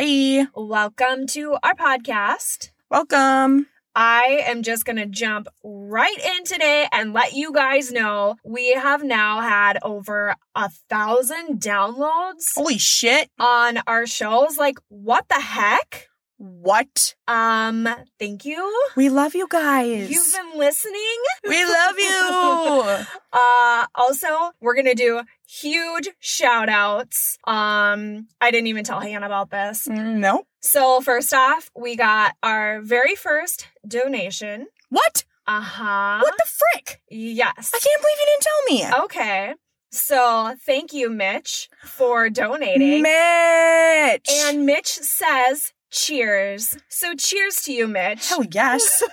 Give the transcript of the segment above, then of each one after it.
Hi. Welcome to our podcast. Welcome. I am just going to jump right in today and let you guys know we have now had over a thousand downloads Holy shit. on our shows. Like, what the heck? What? Um, thank you. We love you guys. You've been listening. we love you. Uh, also, we're gonna do huge shout outs. Um, I didn't even tell Hannah about this. No. So, first off, we got our very first donation. What? Uh huh. What the frick? Yes. I can't believe you didn't tell me. Okay. So, thank you, Mitch, for donating. Mitch. and Mitch says, cheers. So, cheers to you, Mitch. Hell yes.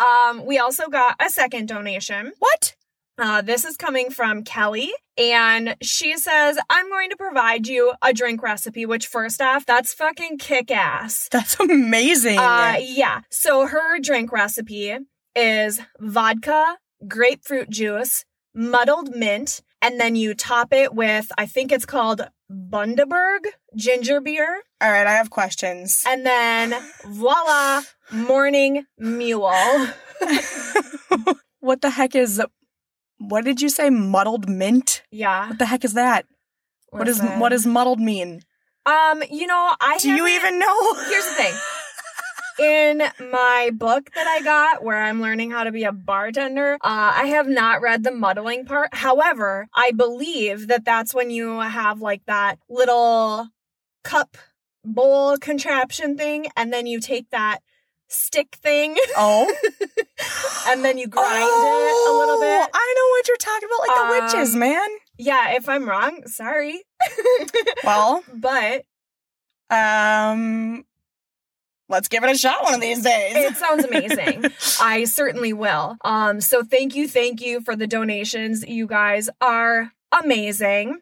Um, we also got a second donation. what? Uh, this is coming from Kelly, and she says, I'm going to provide you a drink recipe, which, first off, that's fucking kick ass. That's amazing. Uh, yeah. So, her drink recipe is vodka, grapefruit juice, muddled mint, and then you top it with, I think it's called Bundaberg ginger beer. All right, I have questions. And then voila, morning mule. what the heck is what did you say muddled mint? Yeah. What the heck is that? What is listen. what does muddled mean? Um, you know, I Do you even know? Here's the thing. In my book that I got, where I'm learning how to be a bartender, uh, I have not read the muddling part. However, I believe that that's when you have like that little cup bowl contraption thing, and then you take that stick thing, Oh. and then you grind it a little bit. I know what you're talking about, like the witches, Um, man. Yeah, if I'm wrong, sorry. Well, but um, let's give it a shot one of these days. it sounds amazing. I certainly will. Um, so thank you, thank you for the donations. You guys are amazing.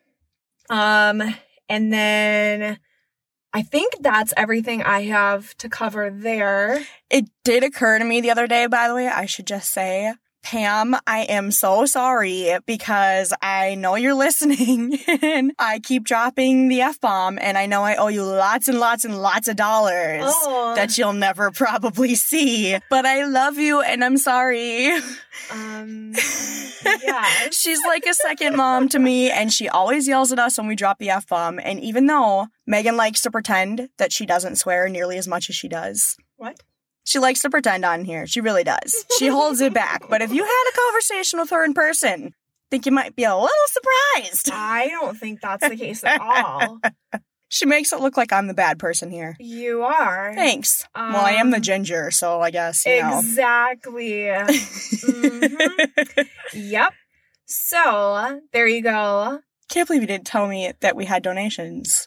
Um, and then I think that's everything I have to cover there. It did occur to me the other day, by the way, I should just say, Pam, I am so sorry because I know you're listening and I keep dropping the F bomb and I know I owe you lots and lots and lots of dollars. Oh, That you'll never probably see, but I love you and I'm sorry. um, yeah. She's like a second mom to me, and she always yells at us when we drop the F bomb. And even though Megan likes to pretend that she doesn't swear nearly as much as she does, What? She likes to pretend on here. She really does. She holds it back. But if you had a conversation with her in person, I think you might be a little surprised. I don't think that's the case at all. She makes it look like I'm the bad person here. You are. Thanks. well, I am the Um, ginger, so I guess, you know. Exactly. Mhm. Yep. So there you go. Can't believe you didn't tell me that we had donations.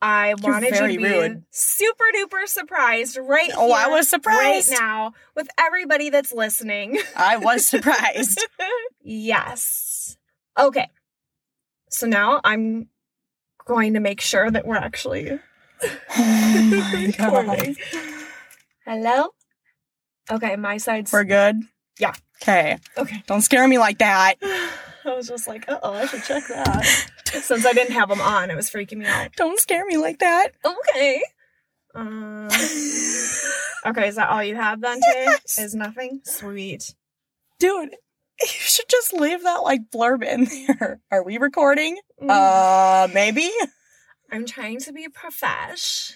I You're wanted you to be rude. super duper surprised right Oh, I was surprised. right now with everybody that's listening. I was surprised. yes. Okay. So now I'm going to make sure that we're actually recording. Hello? Okay, my side's We're good? Yeah. Okay. okay. Don't scare me like that. I was just like, uh oh, I should check that. Since I didn't have them on, it was freaking me out. Don't scare me like that. Okay. Um, okay, is that all you have then, Tay? Yes. Is nothing? Sweet. Dude, you should just leave that like blurb in there. Are we recording? Mm, Uh, maybe? I'm trying to be profesh.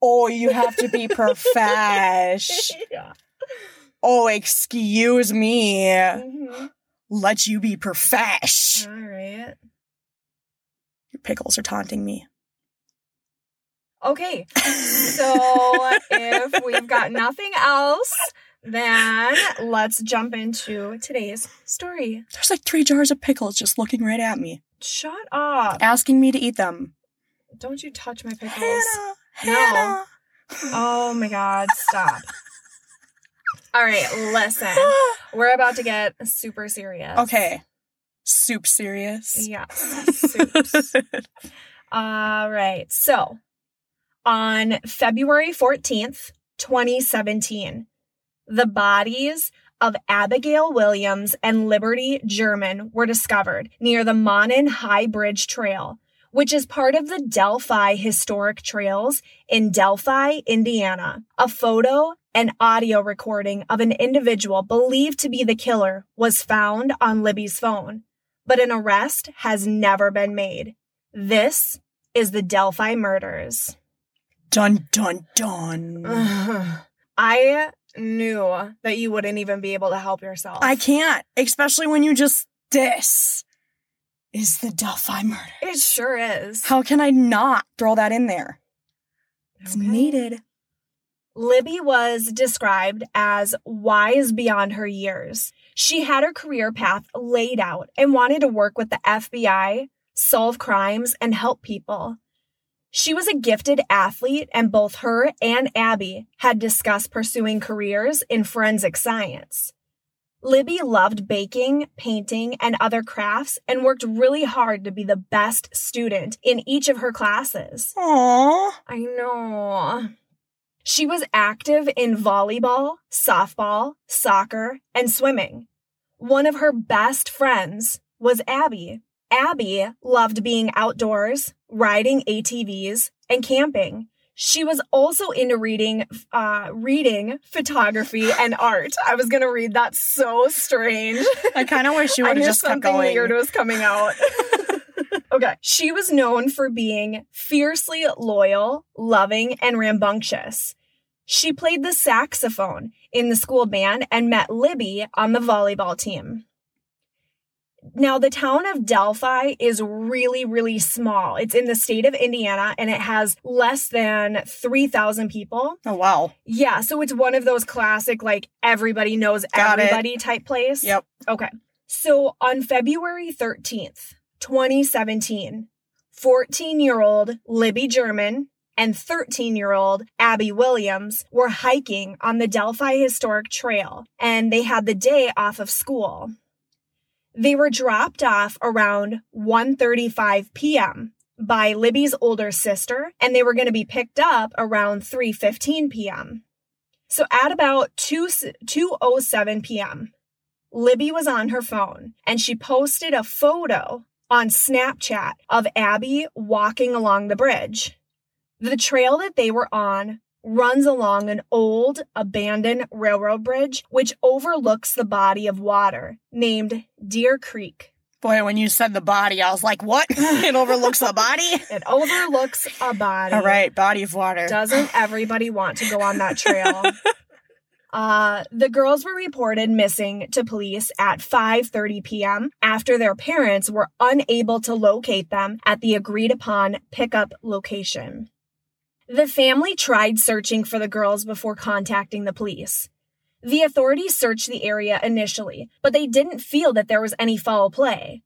Oh, you have to be profesh. yeah. Oh, excuse me. Mhm. Let you be profesh. All right. Your pickles are taunting me. Okay. So if we've got nothing else, then let's jump into today's story. There's like three jars of pickles just looking right at me, Shut up. asking me to eat them. Don't you touch my pickles. Hannah, No. Hannah. Oh my god, stop. All right, listen. We're about to get super serious. okay. Soup serious. Yeah. Soups. All right. So, on February 14th, 2017, the bodies of Abigail Williams and Liberty German were discovered near the Monon High Bridge Trail, which is part of the Delphi Historic Trails in Delphi, Indiana. A photo and audio recording of an individual believed to be the killer was found on Libby's phone, but an arrest has never been made. This is the Delphi murders. Dun dun dun. I knew that you wouldn't even be able to help yourself. I can't, especially when you just this is the Delphi murder. It sure is. How can I not throw that in there? It's Okay. needed. Libby was described as wise beyond her years. She had her career path laid out and wanted to work with the FBI, solve crimes, and help people. She was a gifted athlete, and both her and Abby had discussed pursuing careers in forensic science. Libby loved baking, painting, and other crafts and worked really hard to be the best student in each of her classes. Aww. I know. She was active in volleyball, softball, soccer, and swimming. One of her best friends was Abby. Abby loved being outdoors, riding ATVs, and camping. She was also into reading, uh, reading, photography, and art. I was gonna read that so strange. I kind of wish you would have just kept something going. weird was coming out. okay. She was known for being fiercely loyal, loving, and rambunctious. She played the saxophone in the school band and met Libby on the volleyball team. Now, the town of Delphi is really, really small. It's in the state of Indiana and it has less than 3,000 people. Oh wow. Yeah, so it's one of those classic, like, everybody knows Got it. everybody type place. Yep. Okay. So on February 13th, 2017, 14 year old Libby German and 13 year old Abby Williams were hiking on the Delphi Historic Trail and they had the day off of school. They were dropped off around 1:35 p.m. by Libby's older sister and they were going to be picked up around 3:15 p.m. So at about 2 2:07 p.m. Libby was on her phone and she posted a photo on Snapchat of Abby walking along the bridge. The trail that they were on runs along an old abandoned railroad bridge which overlooks the body of water named Deer Creek. Boy, when you said the body, I was like, what? it overlooks a body? It overlooks a body. All right, body of water. Doesn't everybody want to go on that trail? Uh, the girls were reported missing to police at 5:30 p.m. after their parents were unable to locate them at the agreed upon pickup location. The family tried searching for the girls before contacting the police. The authorities searched the area initially, but they didn't feel that there was any foul play.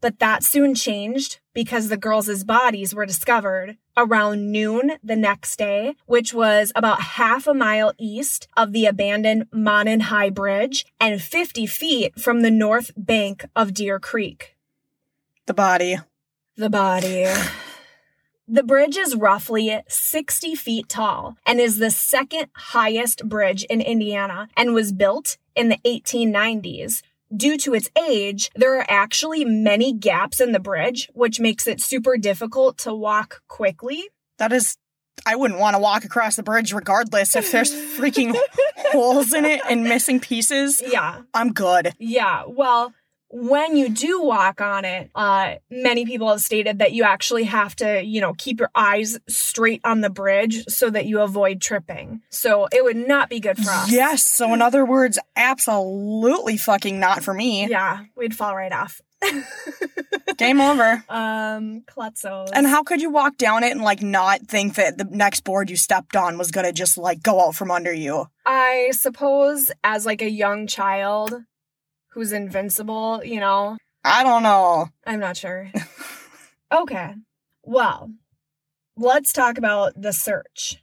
But that soon changed because the girls' bodies were discovered around noon the next day, which was about half a mile east of the abandoned Monon High Bridge and 50 feet from the north bank of Deer Creek. the body. The body. The bridge is roughly 60 feet tall and is the second highest bridge in Indiana and was built in the 1890s. Due to its age, there are actually many gaps in the bridge, which makes it super difficult to walk quickly. That is, I wouldn't want to walk across the bridge regardless if there's freaking holes in it and missing pieces. Yeah, I'm good. yeah. Well, when you do walk on it, uh, many people have stated that you actually have to, you know, keep your eyes straight on the bridge so that you avoid tripping. So it would not be good for us. Yes. So, in other words, absolutely fucking not for me. Yeah, we'd fall right off. Game over. Um, Klutzos. And how could you walk down it and like not think that the next board you stepped on was gonna just like go out from under you? I suppose as like a young child who's invincible, you know, I don't know. I'm not sure. okay. Well, let's talk about the search.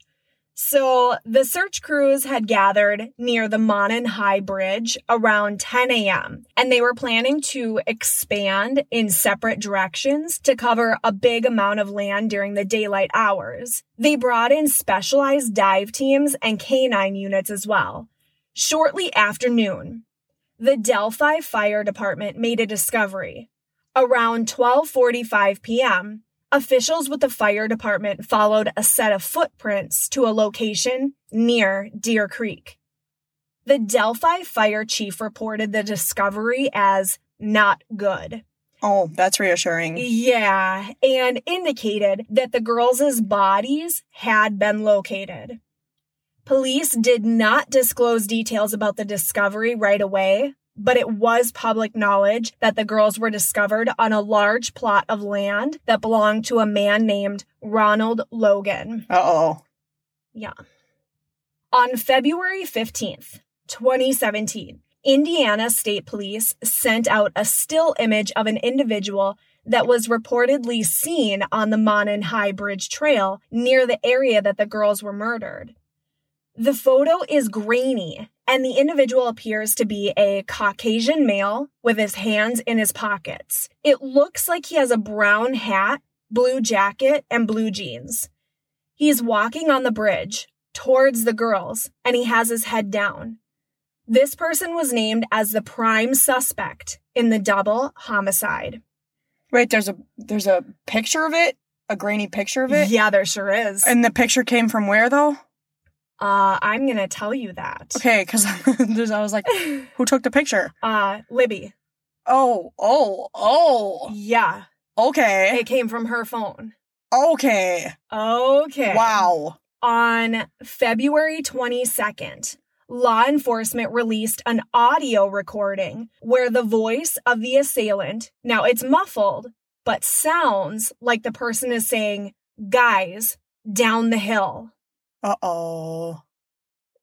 So, the search crews had gathered near the Monon High Bridge around 10 a.m., and they were planning to expand in separate directions to cover a big amount of land during the daylight hours. They brought in specialized dive teams and canine units as well. Shortly after noon, the Delphi Fire Department made a discovery. Around 12:45 p.m., Officials with the fire department followed a set of footprints to a location near Deer Creek. The Delphi fire chief reported the discovery as not good. Oh, that's reassuring. Yeah, and indicated that the girls' bodies had been located. Police did not disclose details about the discovery right away, but it was public knowledge that the girls were discovered on a large plot of land that belonged to a man named Ronald Logan. Uh oh. Yeah. On February 15th, 2017, Indiana State Police sent out a still image of an individual that was reportedly seen on the Monon High Bridge Trail near the area that the girls were murdered. The photo is grainy, and the individual appears to be a Caucasian male with his hands in his pockets. It looks like he has a brown hat, blue jacket, and blue jeans. He's walking on the bridge towards the girls, and he has his head down. This person was named as the prime suspect in the double homicide. Right, there's a there's a picture of it? A grainy picture of it? Yeah, there sure is. And the picture came from where though? Uh, I'm gonna tell you that. Okay, because I was like, who took the picture? Uh, Libby. Oh, oh, oh. Yeah, Okay. it came from her phone. Okay. Okay. Wow. On February 22nd, law enforcement released an audio recording where the voice of the assailant, now it's muffled, but sounds like the person is saying, guys, down the hill. Uh oh.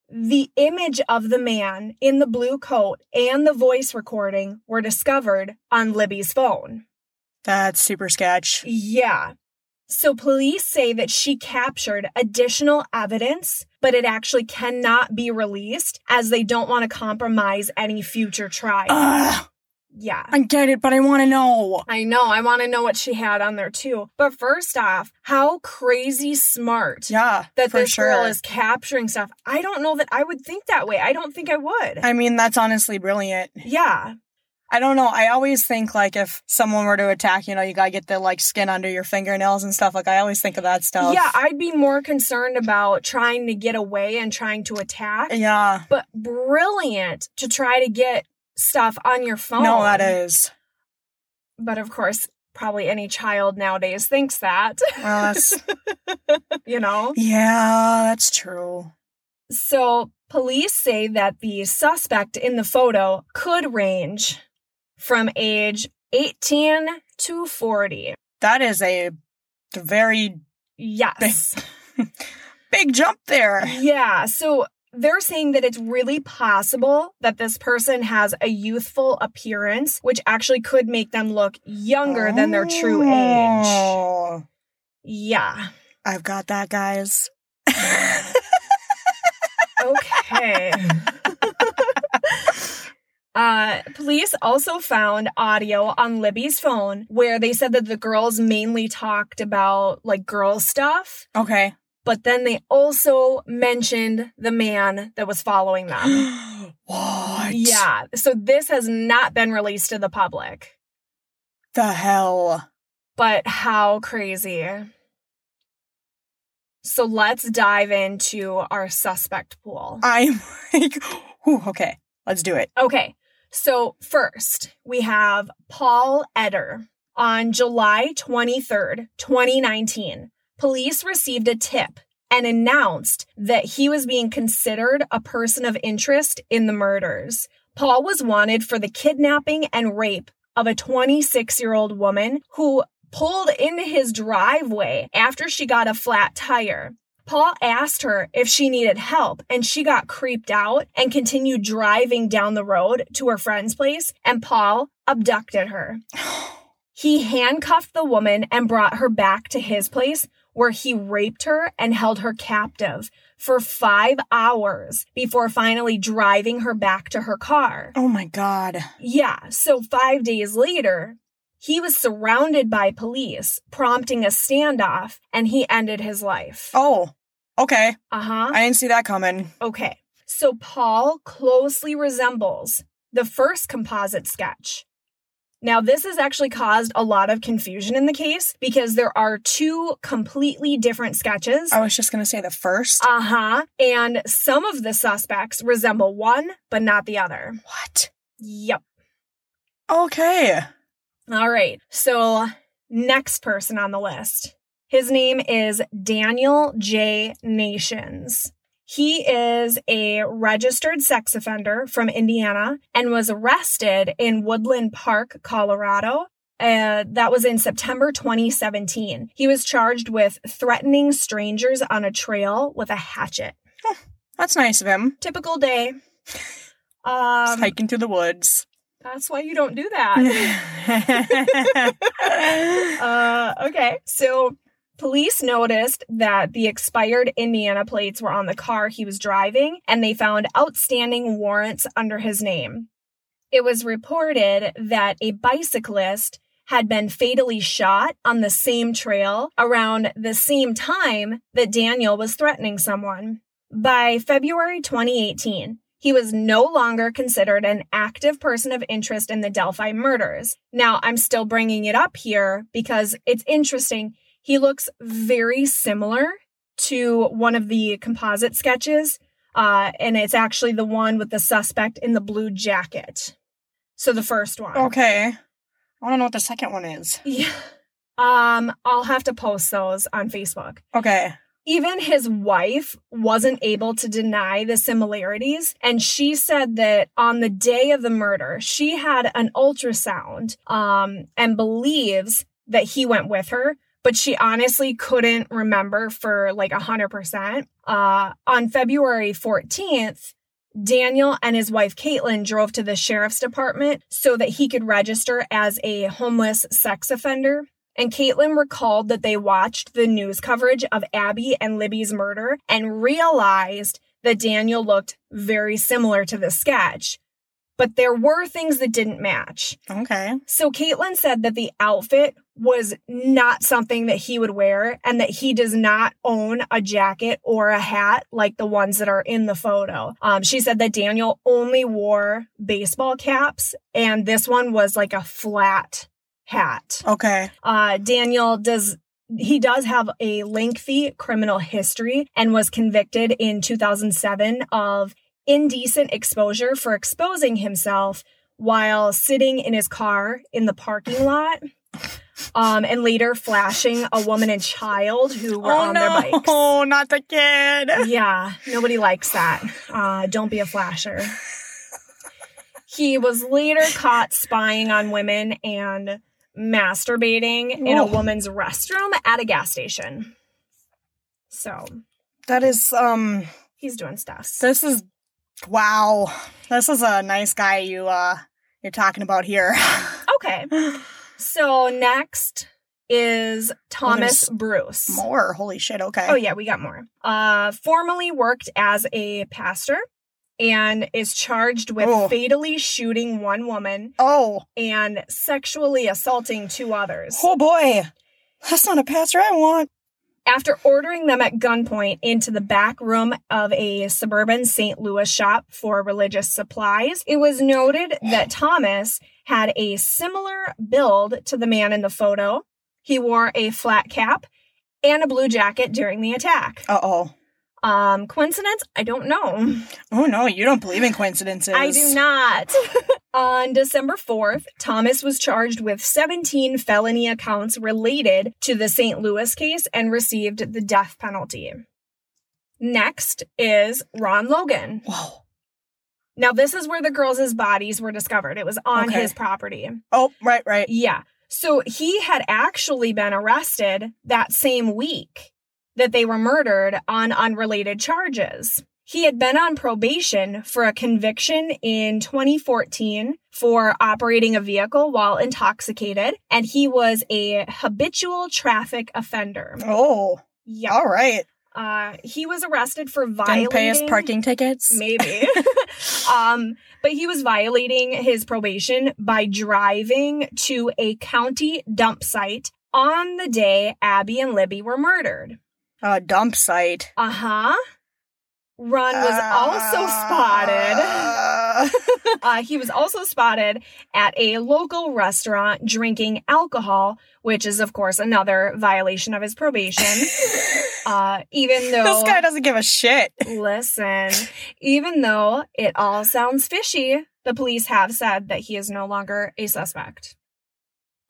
The image of the man in the blue coat and the voice recording were discovered on Libby's phone. That's super sketch. Yeah. So police say that she captured additional evidence, but it actually cannot be released as they don't want to compromise any future trial. Ugh, yeah. I get it, but I want to know. I know. I want to know what she had on there too. But first off, how crazy smart Yeah, that this sure. girl is capturing stuff. I don't know that I would think that way. I don't think I would. I mean, that's honestly brilliant. yeah. I don't know. I always think like if someone were to attack, you know, you gotta get the like skin under your fingernails and stuff. Like I always think of that stuff. Yeah, I'd be more concerned about trying to get away and trying to attack. yeah. But brilliant to try to get stuff on your phone. No, that is. But of course, probably any child nowadays thinks that. Well, that's you know? yeah, that's true. So, police say that the suspect in the photo could range from age 18 to 40. That is a very Yes. big jump there. yeah. So, they're saying that it's really possible that this person has a youthful appearance, which actually could make them look younger than their true age. Oh, Yeah. I've got that, guys. Okay. Uh, police also found audio on Libby's phone where they said that the girls mainly talked about like girl stuff, okay. But then they also mentioned the man that was following them. what? yeah. So this has not been released to the public. The hell? But how crazy. So let's dive into our suspect pool. I'm like, whew, okay, let's do it. Okay, so first we have Paul Etter. On July 23rd, 2019, police received a tip and announced that he was being considered a person of interest in the murders. Paul was wanted for the kidnapping and rape of a 26 year old woman who pulled into his driveway after she got a flat tire. Paul asked her if she needed help, and she got creeped out and continued driving down the road to her friend's place, and Paul abducted her. He handcuffed the woman and brought her back to his place, where he raped her and held her captive for five hours before finally driving her back to her car. Oh my god. Yeah, so five days later, he was surrounded by police, prompting a standoff, and he ended his life. Oh, okay. Uh huh. I didn't see that coming. Okay, so Paul closely resembles the first composite sketch. Now, this has actually caused a lot of confusion in the case because there are two completely different sketches. I was just going to say the first. Uh huh. And some of the suspects resemble one, but not the other. what? Yep. Okay. All right. So, next person on the list. His name is Daniel J. Nations. He is a registered sex offender from Indiana and was arrested in Woodland Park, Colorado. Uh, that was in September 2017. He was charged with threatening strangers on a trail with a hatchet. That's nice of him. Typical day. Um, hiking through the woods. that's why you don't do that. uh, okay. So police noticed that the expired Indiana plates were on the car he was driving and they found outstanding warrants under his name. It was reported that a bicyclist had been fatally shot on the same trail around the same time that Daniel was threatening someone. By February 2018, he was no longer considered an active person of interest in the Delphi murders. Now, I'm still bringing it up here because it's interesting. He looks very similar to one of the composite sketches, uh, and it's actually the one with the suspect in the blue jacket. So the first one. okay. I want to know what the second one is. Yeah. Um, I'll have to post those on Facebook. Okay. Even his wife wasn't able to deny the similarities. And she said that on the day of the murder, she had an ultrasound um, and believes that he went with her, but she honestly couldn't remember for like 100%. Uh, on February 14th, Daniel and his wife Caitlin drove to the sheriff's department so that he could register as a homeless sex offender. And Caitlin recalled that they watched the news coverage of Abby and Libby's murder and realized that Daniel looked very similar to the sketch. But there were things that didn't match. Okay. So Caitlin said that the outfit was not something that he would wear and that he does not own a jacket or a hat like the ones that are in the photo. Um, she said that Daniel only wore baseball caps and this one was like a flat hat. Okay. Uh, Daniel does he does have a lengthy criminal history and was convicted in 2007 of indecent exposure for exposing himself while sitting in his car in the parking lot. Um, and later flashing a woman and child who were oh on no, their bikes. Oh, not the kid. Yeah, nobody likes that. Uh, don't be a flasher. He was later caught spying on women and masturbating in a woman's restroom at a gas station. So That is um. he's doing stuff. This is wow. This is a nice guy you uh you're talking about here. Okay. So next is Thomas Bruce. More. Holy shit. Okay. Oh yeah, we got more. Uh formerly worked as a pastor and is charged with Oh. fatally shooting one woman Oh. and sexually assaulting two others. Oh boy. That's not a pastor I want. After ordering them at gunpoint into the back room of a suburban St. Louis shop for religious supplies, it was noted that Thomas had a similar build to the man in the photo. He wore a flat cap and a blue jacket during the attack. Uh oh. Um, coincidence? I don't know. Oh no, you don't believe in coincidences. I do not. On December 4th, Thomas was charged with 17 felony accounts related to the St. Louis case and received the death penalty. Next is Ron Logan. Whoa. Now, this is where the girls' bodies were discovered. It was on Okay. his property. Oh, right, right. Yeah. So he had actually been arrested that same week that they were murdered on unrelated charges. He had been on probation for a conviction in 2014 for operating a vehicle while intoxicated, and he was a habitual traffic offender. Oh, Yeah. all right. Uh, he was arrested for violating Didn't pay his parking tickets. maybe um but he was violating his probation by driving to a county dump site on the day abby and libby were murdered A dump site. uh-huh ron was also spotted Yeah. Uh, he was also spotted at a local restaurant drinking alcohol, which is, of course, another violation of his probation. Uh, even though this guy doesn't give a shit. Listen, even though it all sounds fishy, the police have said that he is no longer a suspect.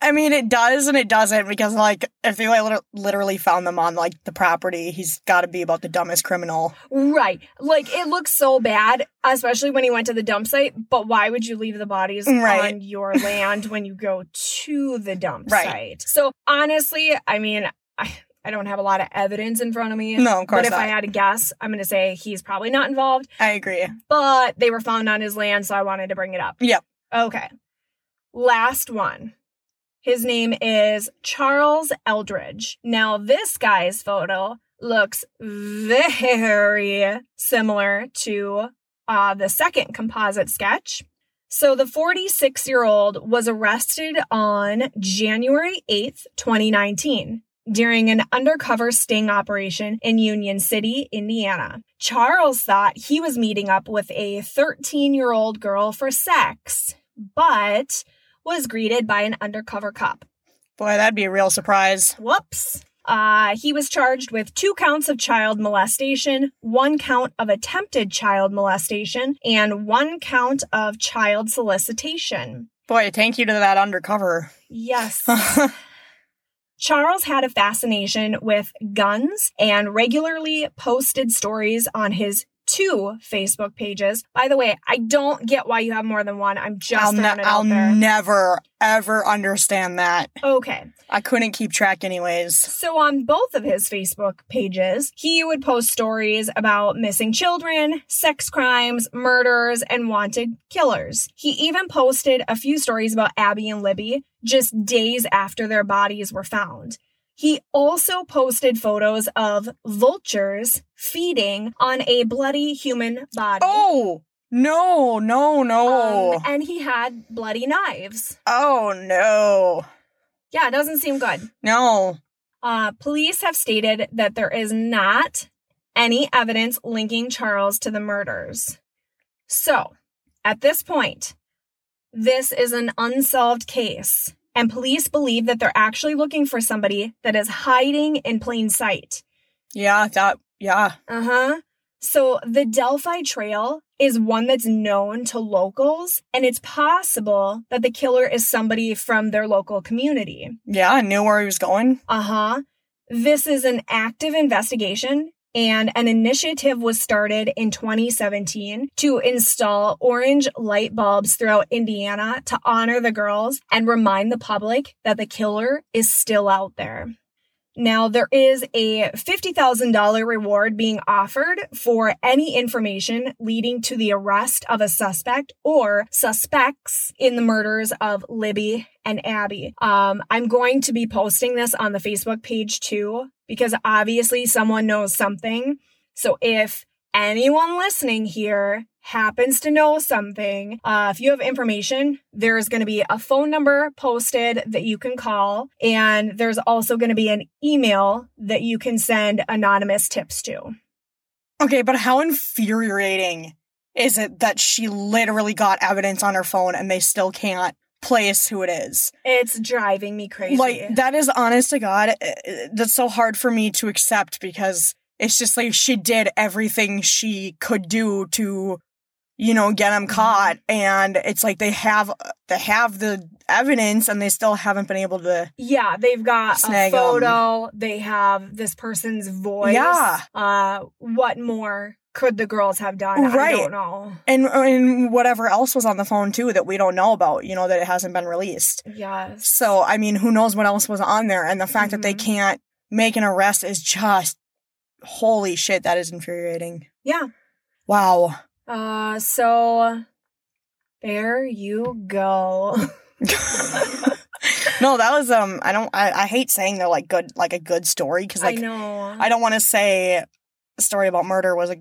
I mean, it does and it doesn't because, like, if they like, literally found them on like the property, he's got to be about the dumbest criminal. Right. Like, it looks so bad, especially when he went to the dump site. But why would you leave the bodies Right. on your land when you go to the dump Right. site? So, honestly, I mean, I, I don't have a lot of evidence in front of me. No, of course But if not. I had to guess, I'm going to say he's probably not involved. I agree. but they were found on his land, so I wanted to bring it up. Yep. Okay. Last one. His name is Charles Eldridge. Now, this guy's photo looks very similar to uh, the second composite sketch. So, the 46 year old was arrested on January 8th, 2019 during an undercover sting operation in Union City, Indiana. Charles thought he was meeting up with a 13 year old girl for sex, but was greeted by an undercover cop. Boy, that'd be a real surprise. Whoops. Uh, he was charged with two counts of child molestation, one count of attempted child molestation, and one count of child solicitation. Boy, thank you to that undercover. Yes. Charles had a fascination with guns and regularly posted stories on his two Facebook pages. By the way, I don't get why you have more than one. I'm just I'll, ne- I'll out there. never, ever understand that. okay. I couldn't keep track, anyways. So on both of his Facebook pages, he would post stories about missing children, sex crimes, murders, and wanted killers. He even posted a few stories about Abby and Libby just days after their bodies were found. He also posted photos of vultures feeding on a bloody human body. Oh, no, no, no. Um, and he had bloody knives. oh, no. Yeah, it doesn't seem good. No. Uh, police have stated that there is not any evidence linking Charles to the murders. So, at this point, this is an unsolved case, and police believe that they're actually looking for somebody that is hiding in plain sight. Yeah, that, yeah. Uh huh. So, the Delphi Trail is one that's known to locals, and it's possible that the killer is somebody from their local community. Yeah, I knew where he was going. Uh huh. This is an active investigation, and an initiative was started in 2017 to install orange light bulbs throughout Indiana to honor the girls and remind the public that the killer is still out there. Now, there is a $50,000 reward being offered for any information leading to the arrest of a suspect or suspects in the murders of Libby and Abby. Um, I'm going to be posting this on the Facebook page too, because obviously someone knows something. So if anyone listening here happens to know something, uh, if you have information, there's going to be a phone number posted that you can call, and there's also going to be an email that you can send anonymous tips to. Okay, but how infuriating is it that she literally got evidence on her phone and they still can't place who it is? It's driving me crazy. Like, that is honest to God, uh, uh, that's so hard for me to accept because it's just like she did everything she could do to, you know, get him caught. And it's like they have, they have the evidence and they still haven't been able to. yeah, they've got a photo. They have this person's voice. Yeah. Uh, what more could the girls have done? I Right. don't know. And, and whatever else was on the phone too that we don't know about, you know, that it hasn't been released. Yes. So, I mean, who knows what else was on there? And the fact that they Mhm. can't make an arrest is just, holy shit, that is infuriating. Yeah. Wow. Uh, so there you go. no, that was, um, I don't, I, I hate saying they're like good, like a good story because I like, know. I don't want to say a story about murder was a,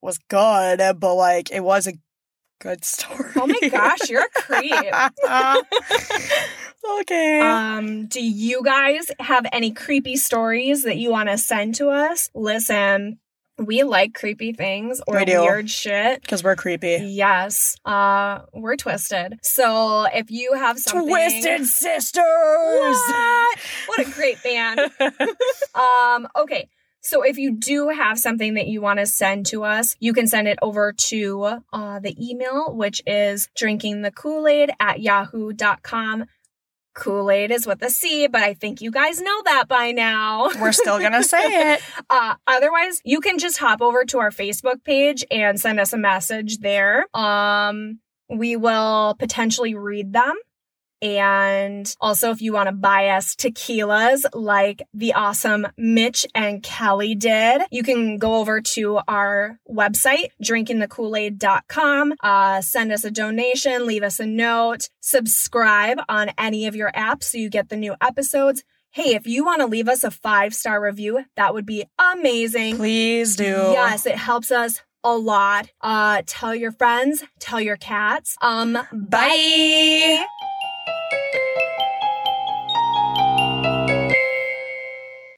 was good, but like it was a good story. oh my gosh, you're a creep. okay. Um, do you guys have any creepy stories that you want to send to us? Listen, we like creepy things or We weird shit. Because we're creepy. Yes, uh, we're twisted. So if you have something, Twisted Sisters! What? What a great band. um, okay. So if you do have something that you want to send to us, you can send it over to uh, the email, which is drinking the Cool Aid at yahoo.com. Cool Aid is with a C, but I think you guys know that by now. we're still gonna say it. Uh, otherwise, you can just hop over to our Facebook page and send us a message there. Um, we will potentially read them. And also, if you want to buy us tequilas like the awesome Mitch and Kelly did, you can go over to our website, drinkingthecoolaid.com, uh, send us a donation, leave us a note, subscribe on any of your apps so you get the new episodes. Hey, if you want to leave us a five star review, that would be amazing. Please do. Yes, it helps us a lot. Uh, tell your friends, tell your cats. Um, Bye.